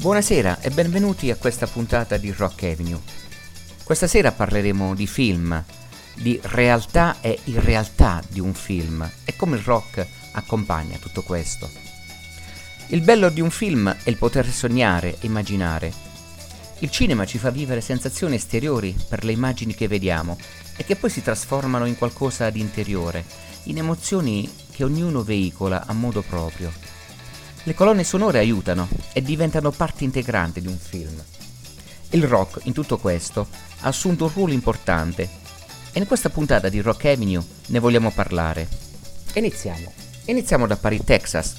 Buonasera e benvenuti a questa puntata di Rock Avenue. Questa sera parleremo di film, di realtà e irrealtà di un film e come il rock accompagna tutto questo. Il bello di un film è il poter sognare immaginare. Il cinema ci fa vivere sensazioni esteriori per le immagini che vediamo e che poi si trasformano in qualcosa di interiore, in emozioni che ognuno veicola a modo proprio. Le colonne sonore aiutano e diventano parte integrante di un film. Il rock in tutto questo ha assunto un ruolo importante e in questa puntata di Rock Avenue ne vogliamo parlare. Iniziamo. Iniziamo da Paris, Texas,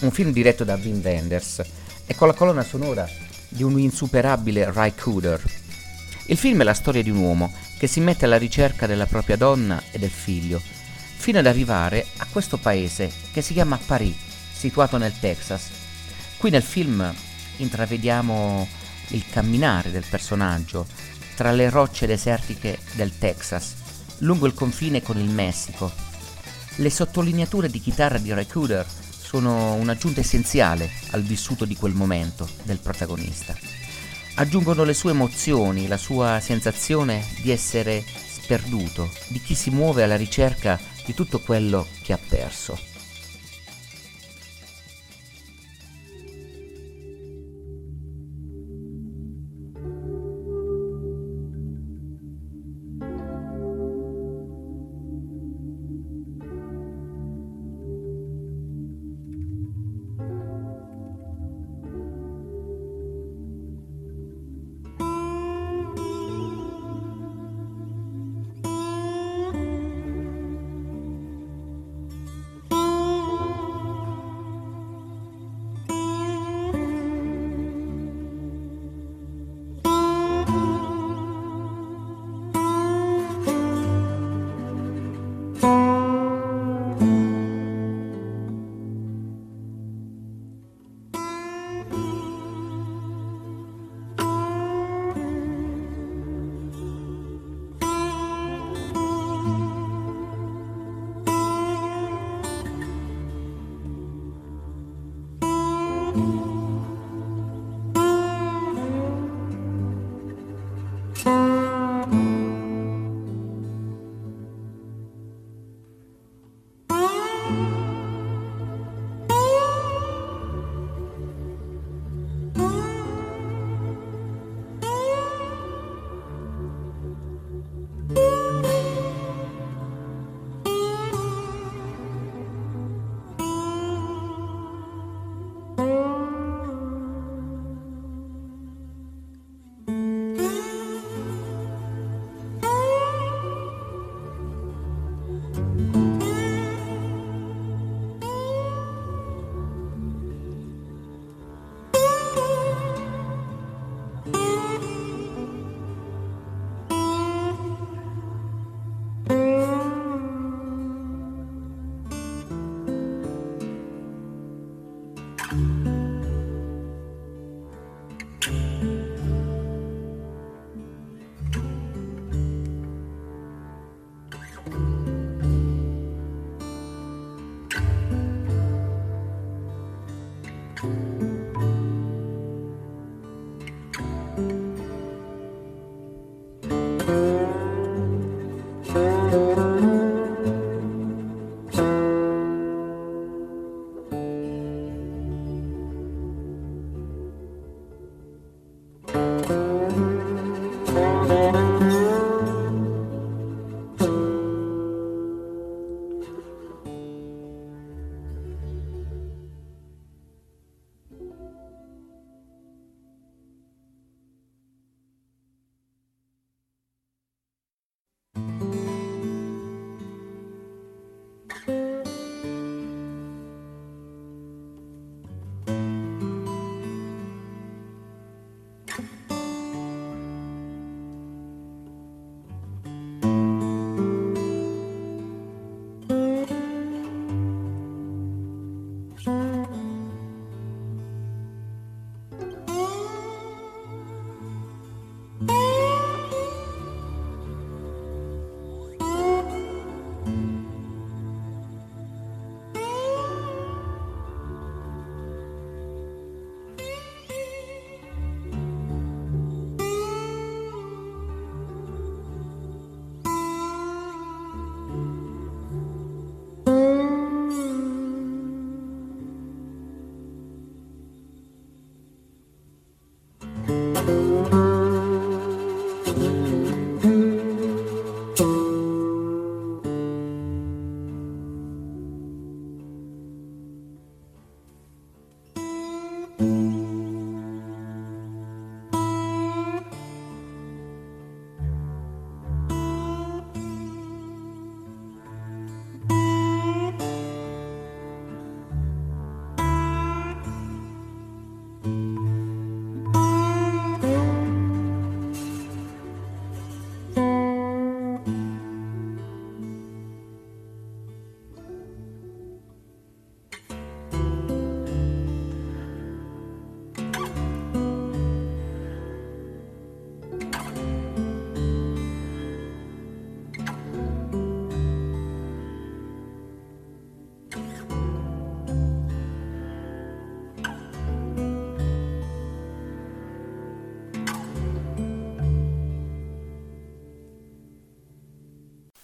un film diretto da Wim Wenders e con la colonna sonora di un insuperabile Ry Cooder. Il film è la storia di un uomo che si mette alla ricerca della propria donna e del figlio, fino ad arrivare a questo paese che si chiama Paris situato nel Texas. Qui nel film intravediamo il camminare del personaggio tra le rocce desertiche del Texas, lungo il confine con il Messico. Le sottolineature di chitarra di Ray Cooder sono un'aggiunta essenziale al vissuto di quel momento del protagonista. Aggiungono le sue emozioni, la sua sensazione di essere sperduto, di chi si muove alla ricerca di tutto quello che ha perso.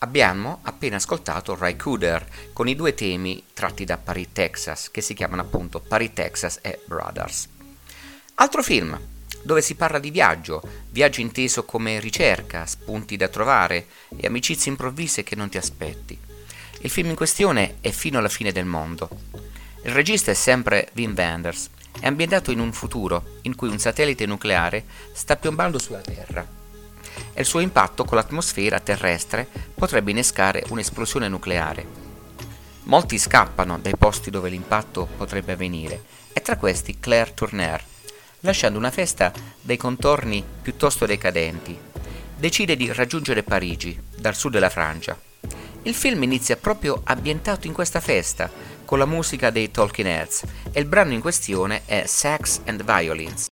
Abbiamo appena ascoltato Ray Cooder con i due temi tratti da Paris, Texas, che si chiamano appunto Paris, Texas e Brothers. Altro film, dove si parla di viaggio, viaggio inteso come ricerca, spunti da trovare e amicizie improvvise che non ti aspetti. Il film in questione è Fino alla fine del mondo. Il regista è sempre Wim Wenders, è ambientato in un futuro in cui un satellite nucleare sta piombando sulla Terra e il suo impatto con l'atmosfera terrestre potrebbe innescare un'esplosione nucleare. Molti scappano dai posti dove l'impatto potrebbe avvenire, e tra questi Claire Tourner, lasciando una festa dai contorni piuttosto decadenti. Decide di raggiungere Parigi, dal sud della Francia. Il film inizia proprio ambientato in questa festa, con la musica dei Talking Heads, e il brano in questione è Sex and Violence.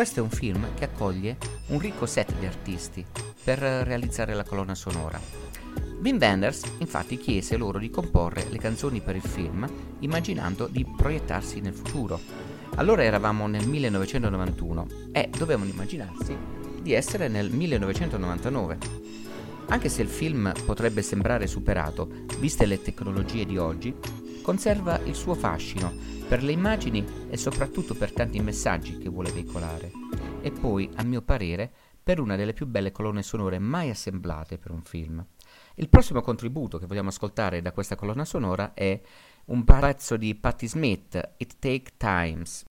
Questo è un film che accoglie un ricco set di artisti per realizzare la colonna sonora. Wim Wenders infatti chiese loro di comporre le canzoni per il film immaginando di proiettarsi nel futuro. Allora eravamo nel 1991 e dovevano immaginarsi di essere nel 1999. Anche se il film potrebbe sembrare superato, viste le tecnologie di oggi, conserva il suo fascino per le immagini e soprattutto per tanti messaggi che vuole veicolare. E poi, a mio parere, per una delle più belle colonne sonore mai assemblate per un film. Il prossimo contributo che vogliamo ascoltare da questa colonna sonora è un pezzo di Patti Smith, It Take Times.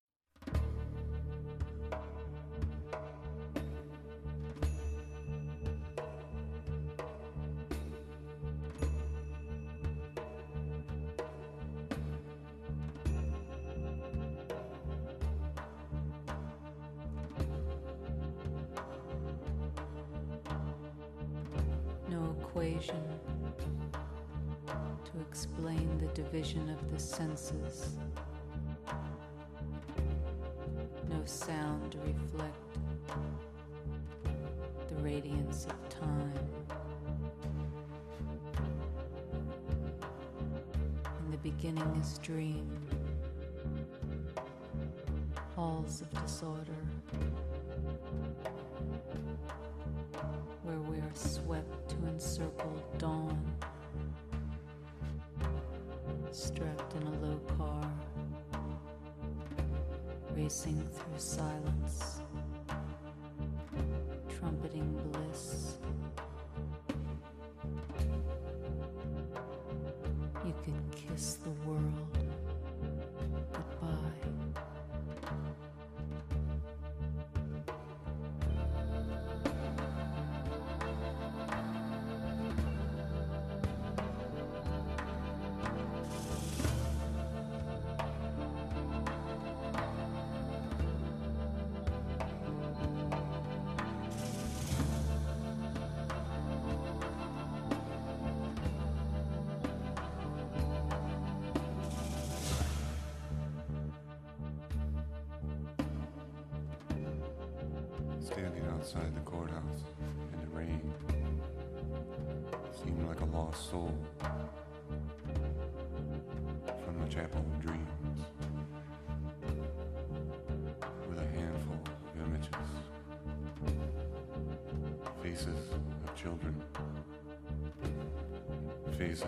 Senses. No sound to reflect the radiance of time. In the beginning is dream, halls of disorder. where we are swept to encircle dawn, strapped in a low car, racing through silence, trumpeting bliss. You could kiss the world outside the courthouse in the rain. Seemed like a lost soul from the chapel of dreams. With a handful of images faces of children faces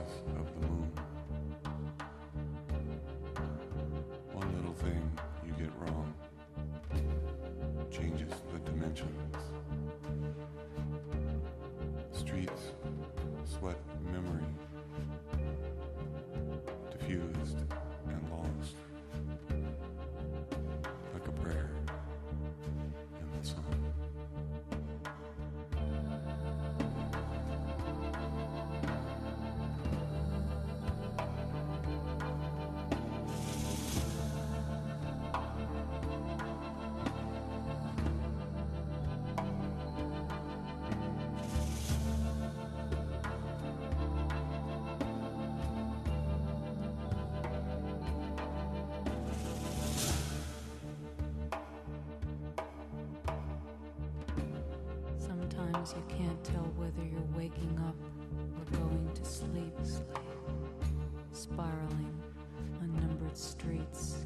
You can't tell whether you're waking up or going to sleep, spiraling unnumbered streets.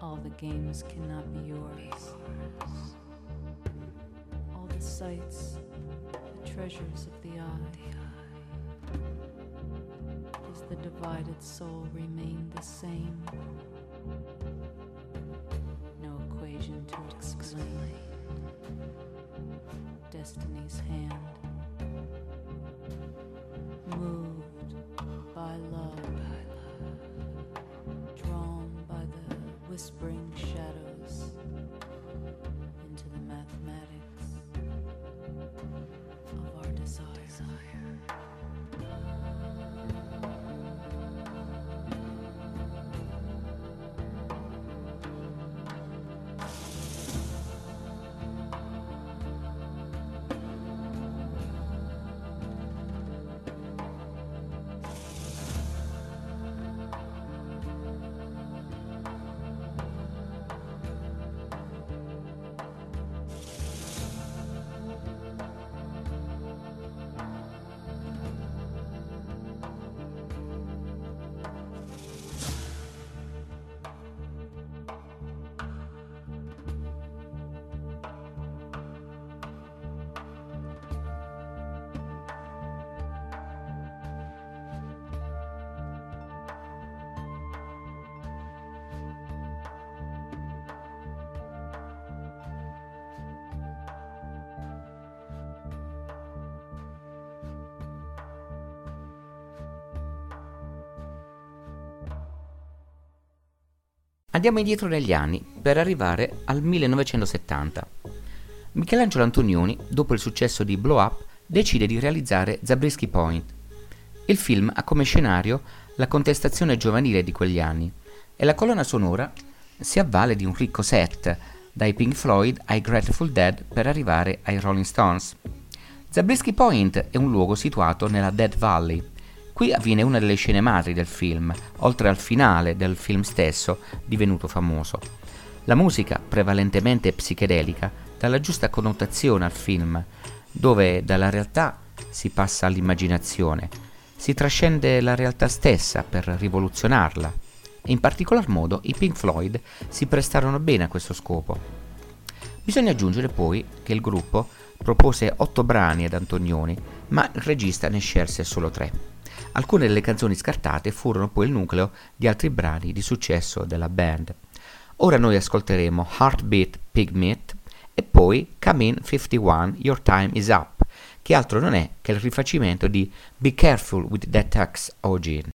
All the games cannot be yours. All the sights, the treasures of the eye. Does the divided soul remain the same? Destiny's hand. Moved by love, drawn by the whispering shadows Andiamo indietro negli anni per arrivare al 1970. Michelangelo Antonioni, dopo il successo di Blow Up, decide di realizzare Zabriskie Point. Il film ha come scenario la contestazione giovanile di quegli anni e la colonna sonora si avvale di un ricco set, dai Pink Floyd ai Grateful Dead per arrivare ai Rolling Stones. Zabriskie Point è un luogo situato nella Dead Valley. Qui avviene una delle scene madri del film, oltre al finale del film stesso, divenuto famoso. La musica, prevalentemente psichedelica, dà la giusta connotazione al film, dove dalla realtà si passa all'immaginazione, si trascende la realtà stessa per rivoluzionarla e in particolar modo i Pink Floyd si prestarono bene a questo scopo. Bisogna aggiungere poi che il gruppo propose otto brani ad Antonioni, ma il regista ne scelse solo tre. Alcune delle canzoni scartate furono poi il nucleo di altri brani di successo della band. Ora noi ascolteremo Heartbeat Pigmeat e poi Come In 51 Your Time Is Up, che altro non è che il rifacimento di Be Careful with That Tax Ogin.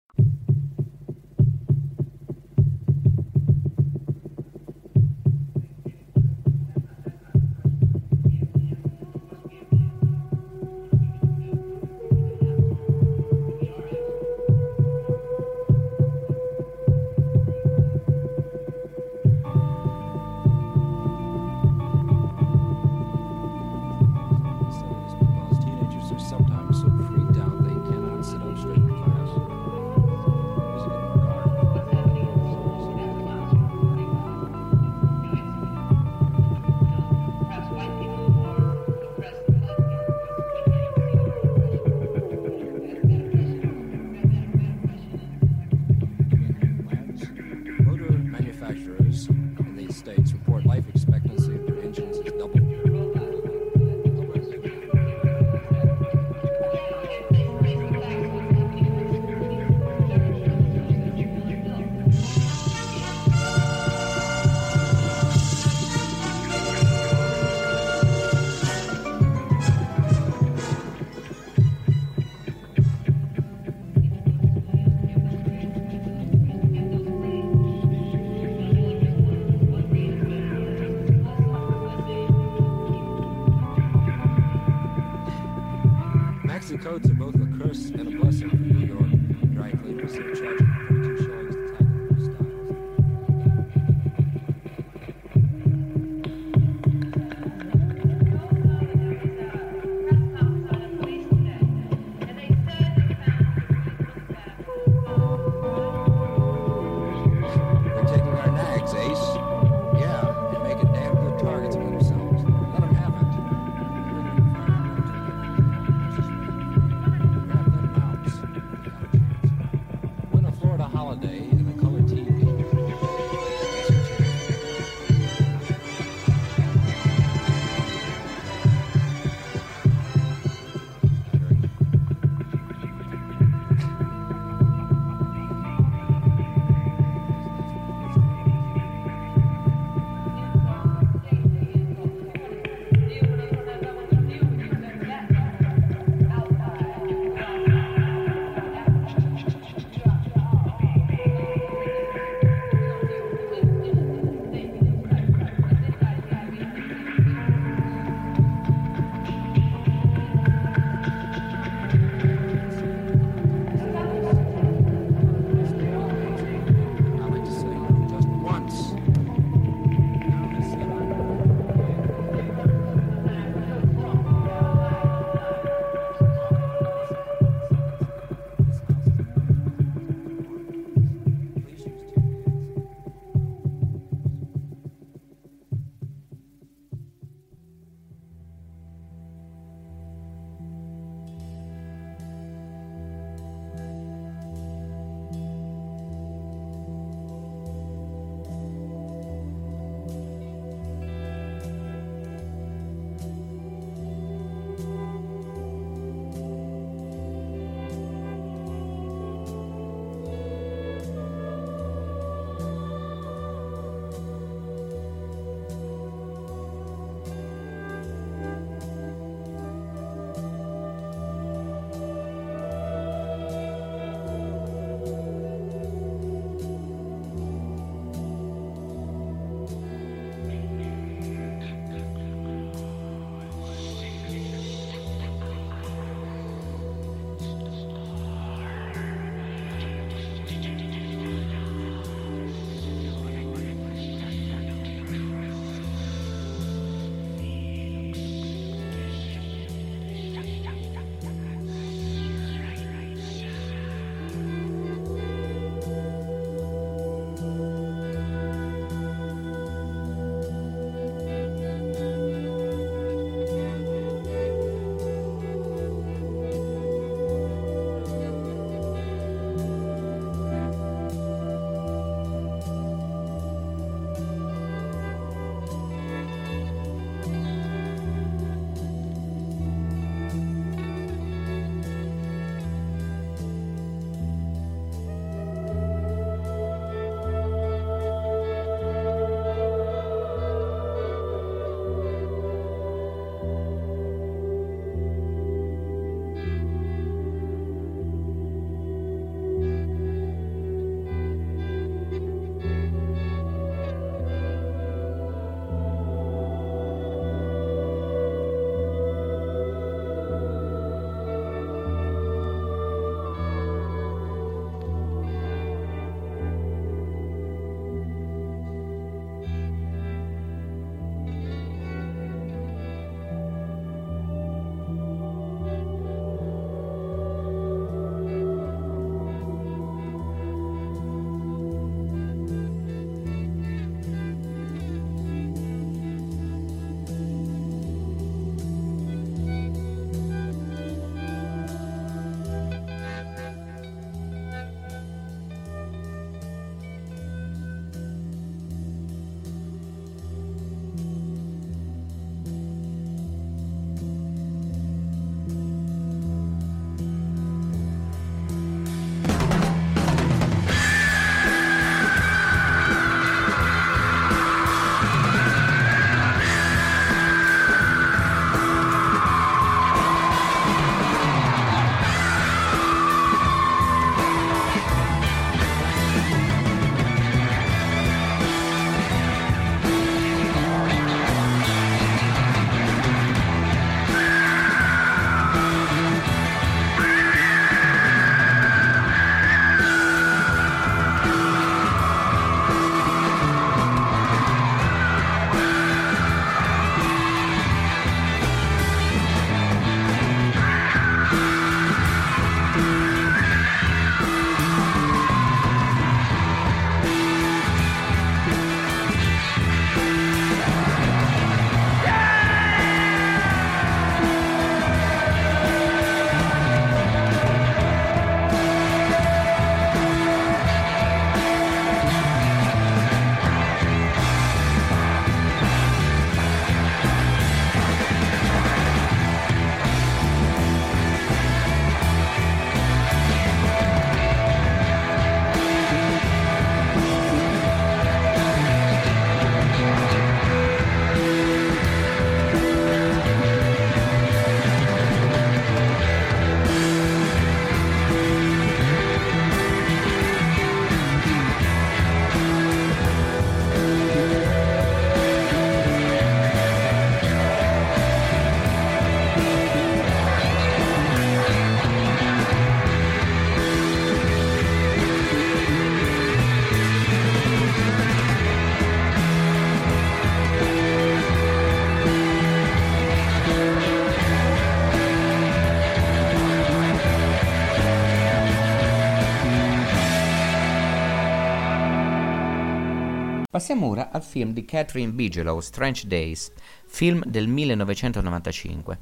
Passiamo ora al film di Catherine Bigelow, Strange Days, film del 1995.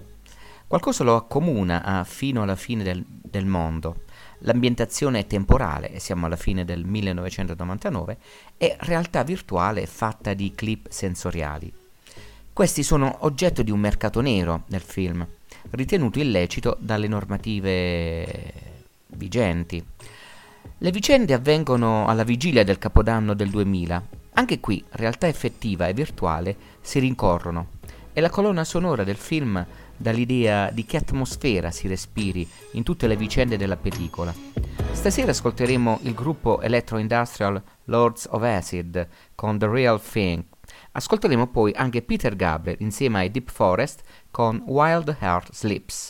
Qualcosa lo accomuna a Fino alla fine del, del mondo. L'ambientazione è temporale, siamo alla fine del 1999, e realtà virtuale fatta di clip sensoriali. Questi sono oggetto di un mercato nero nel film, ritenuto illecito dalle normative vigenti. Le vicende avvengono alla vigilia del Capodanno del 2000 anche qui realtà effettiva e virtuale si rincorrono e la colonna sonora del film dà l'idea di che atmosfera si respiri in tutte le vicende della pellicola. Stasera ascolteremo il gruppo electro-industrial Lords of Acid con The Real Thing. Ascolteremo poi anche Peter Gabriel insieme ai Deep Forest con Wild Heart Slips.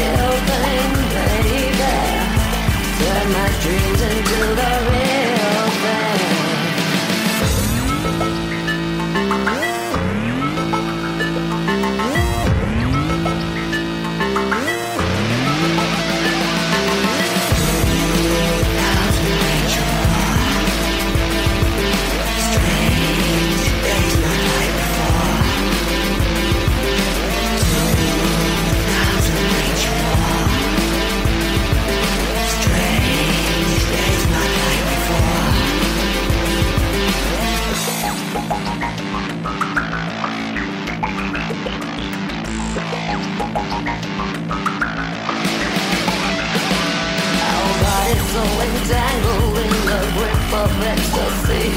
so entangled in the grip of ecstasy.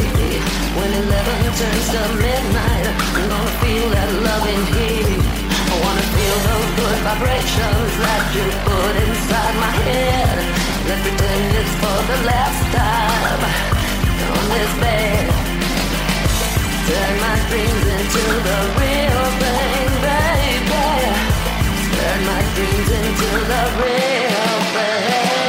When eleven turns to midnight, I'm gonna feel that loving heat. I wanna feel those good vibrations that you put inside my head. Let's pretend it's for the last time on this bed. Turn my dreams into the real thing, baby. Turn my dreams into the real thing.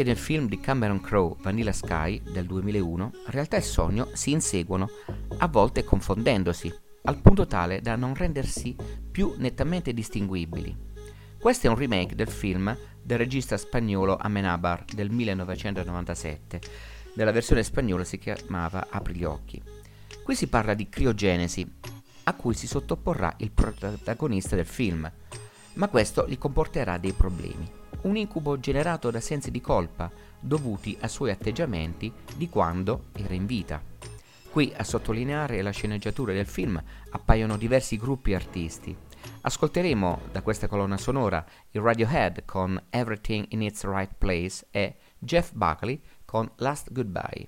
Anche nel film di Cameron Crowe Vanilla Sky del 2001, realtà e sogno si inseguono, a volte confondendosi, al punto tale da non rendersi più nettamente distinguibili. Questo è un remake del film del regista spagnolo Amenabar del 1997. Nella versione spagnola si chiamava Apri gli occhi. Qui si parla di criogenesi, a cui si sottoporrà il protagonista del film, ma questo gli comporterà dei problemi un incubo generato da sensi di colpa dovuti ai suoi atteggiamenti di quando era in vita. Qui a sottolineare la sceneggiatura del film appaiono diversi gruppi artisti. Ascolteremo da questa colonna sonora il Radiohead con Everything in its Right Place e Jeff Buckley con Last Goodbye.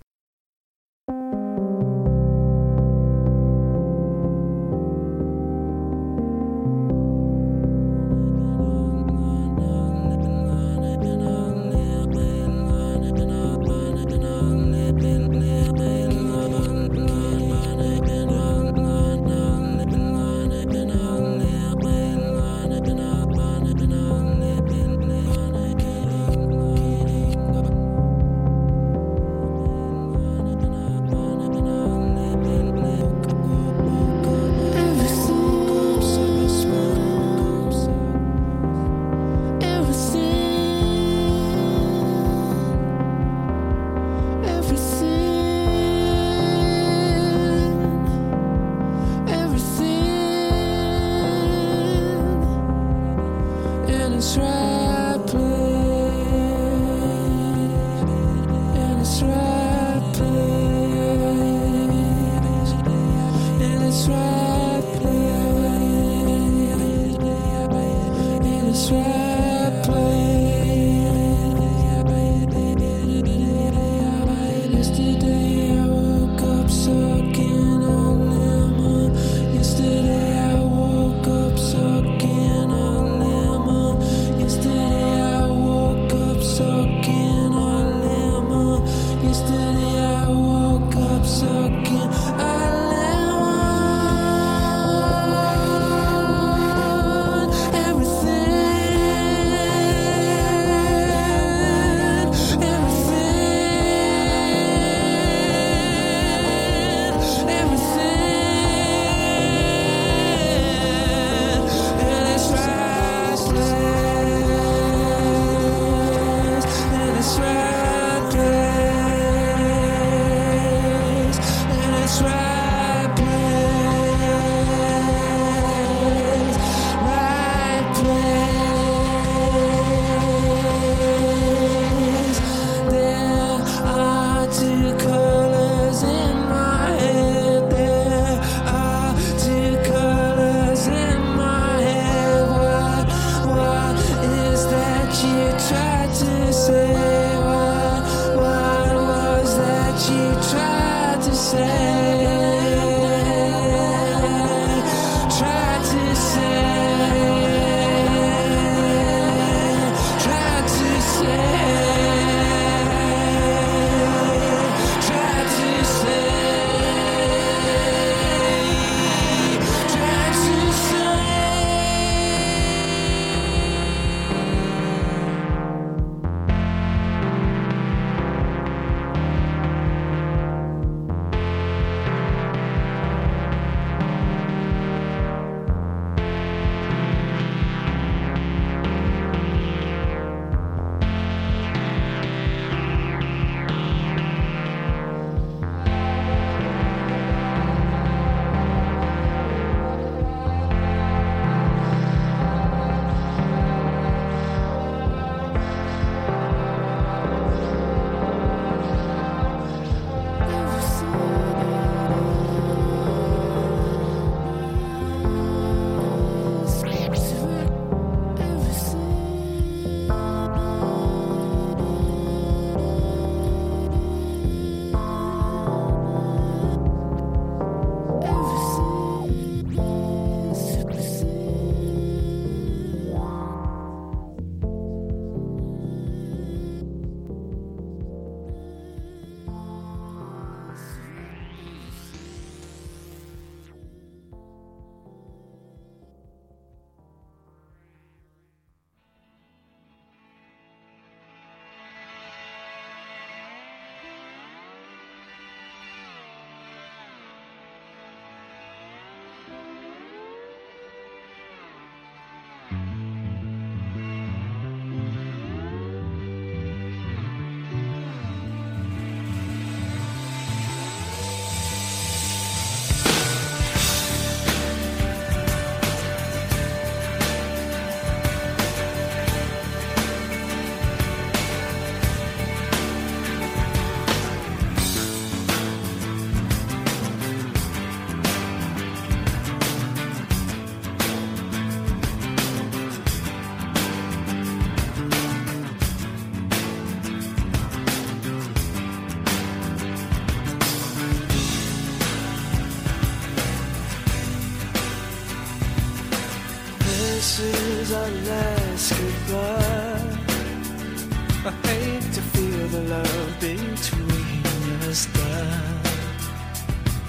I hate to feel the love between us die,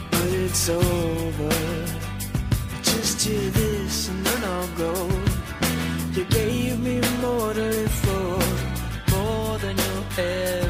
but it's over. Just hear this and then I'll go. You gave me more to live for, more than you'll ever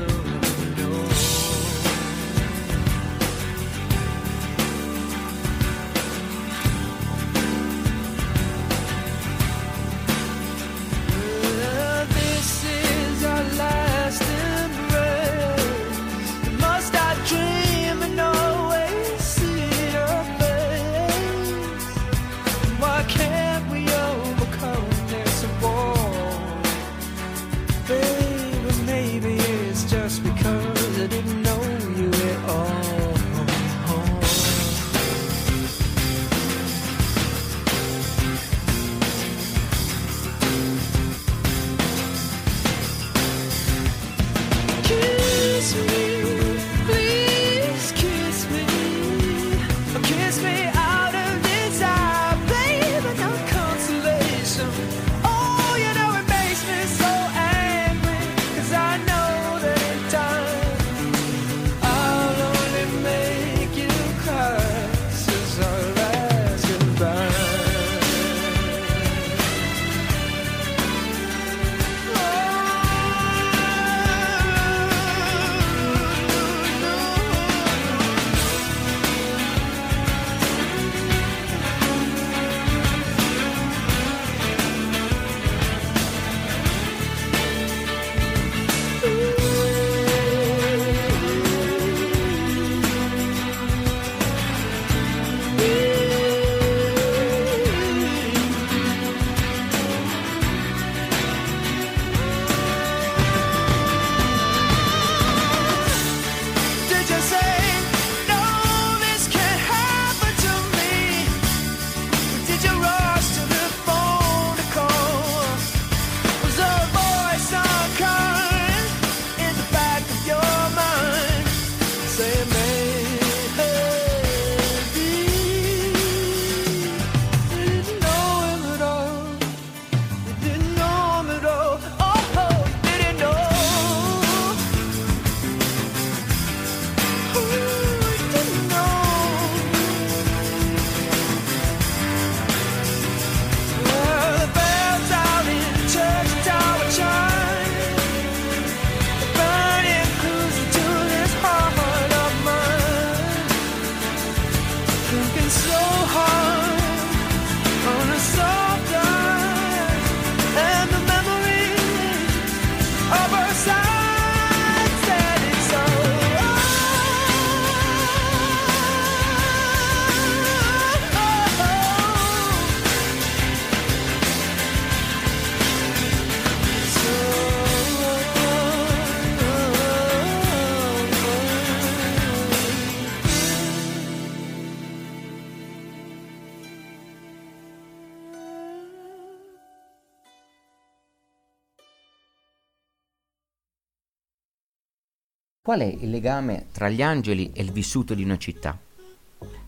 Qual è il legame tra gli angeli e il vissuto di una città?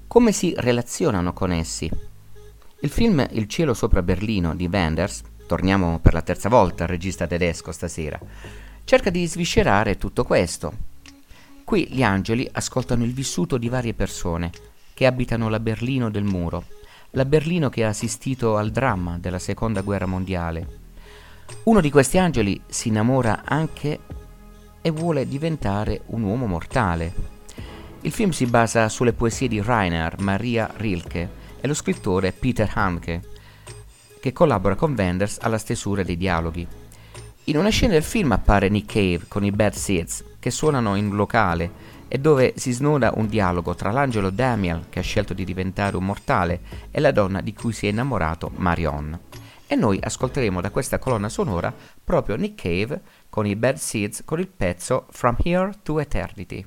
Come si relazionano con essi? Il film Il cielo sopra Berlino di Wenders, torniamo per la terza volta al regista tedesco stasera, cerca di sviscerare tutto questo. Qui gli angeli ascoltano il vissuto di varie persone che abitano la Berlino del muro, la Berlino che ha assistito al dramma della seconda guerra mondiale. Uno di questi angeli si innamora anche e vuole diventare un uomo mortale. Il film si basa sulle poesie di Rainer Maria Rilke e lo scrittore Peter Hanke, che collabora con Wenders alla stesura dei dialoghi. In una scena del film appare Nick Cave con i Bad Seeds, che suonano in un locale e dove si snoda un dialogo tra l'angelo Damiel, che ha scelto di diventare un mortale, e la donna di cui si è innamorato Marion. E noi ascolteremo da questa colonna sonora proprio Nick Cave con i Bad Seeds con il pezzo From Here to Eternity.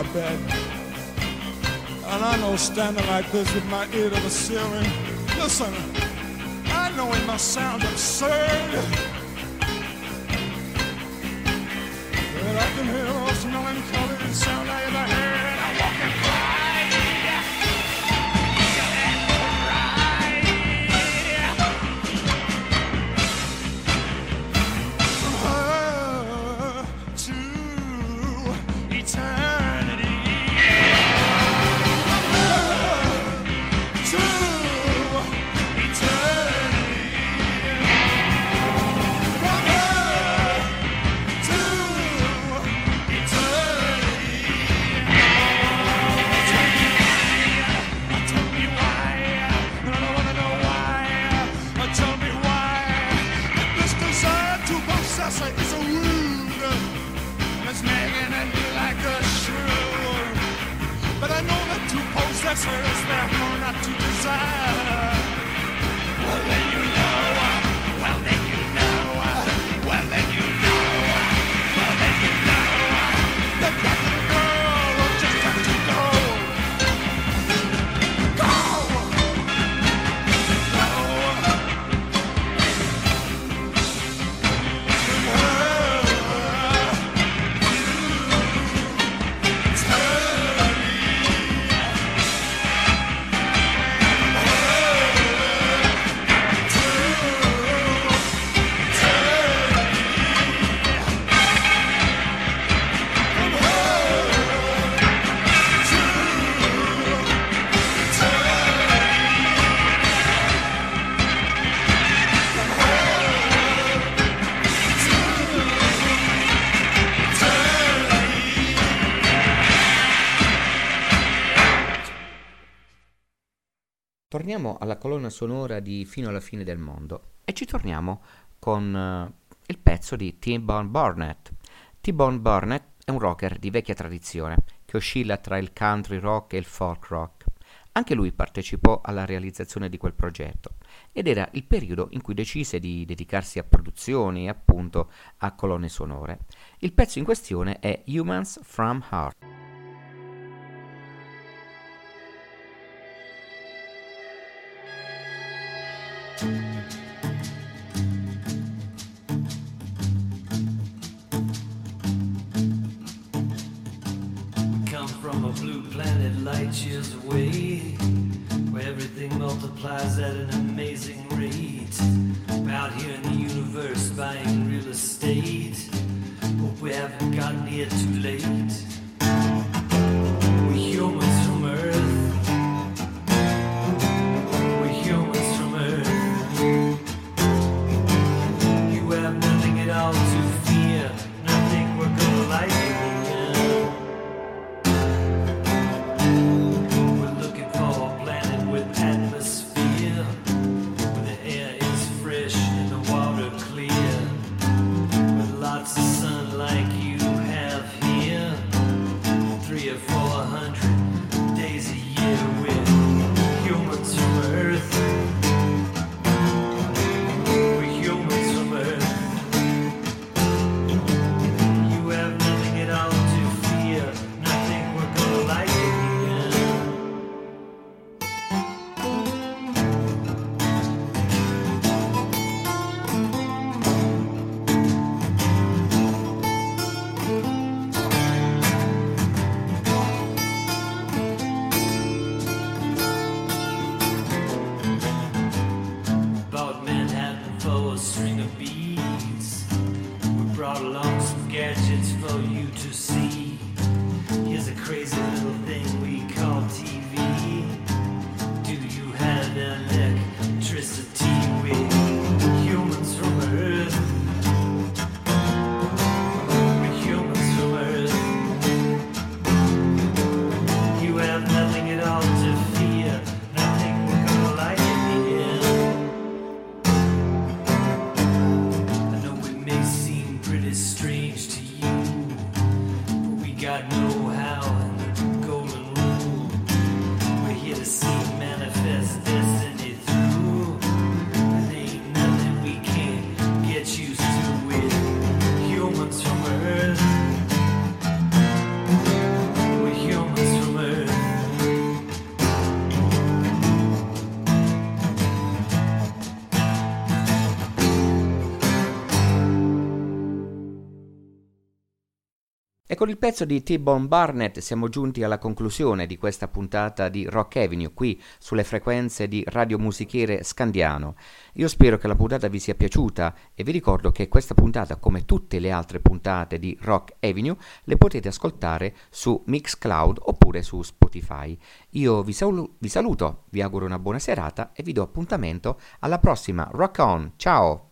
I bet. And I know standing like this with my ear to the ceiling. Listen, I know it must sound absurd. Torniamo alla colonna sonora di Fino alla fine del mondo e ci torniamo con uh, il pezzo di T-Bone Burnett. T-Bone Burnett è un rocker di vecchia tradizione che oscilla tra il country rock e il folk rock. Anche lui partecipò alla realizzazione di quel progetto ed era il periodo in cui decise di dedicarsi a produzioni e appunto a colonne sonore. Il pezzo in questione è Humans from Heart. Light years away, where everything multiplies at an amazing rate. Out here in the universe, buying real estate. Hope we haven't gotten here too late. Con il pezzo di T-Bone Barnett siamo giunti alla conclusione di questa puntata di Rock Avenue qui sulle frequenze di Radio Musichiere Scandiano. Io spero che la puntata vi sia piaciuta e vi ricordo che questa puntata, come tutte le altre puntate di Rock Avenue, le potete ascoltare su Mixcloud oppure su Spotify. Io vi, salu- vi saluto, vi auguro una buona serata e vi do appuntamento alla prossima Rock On. Ciao!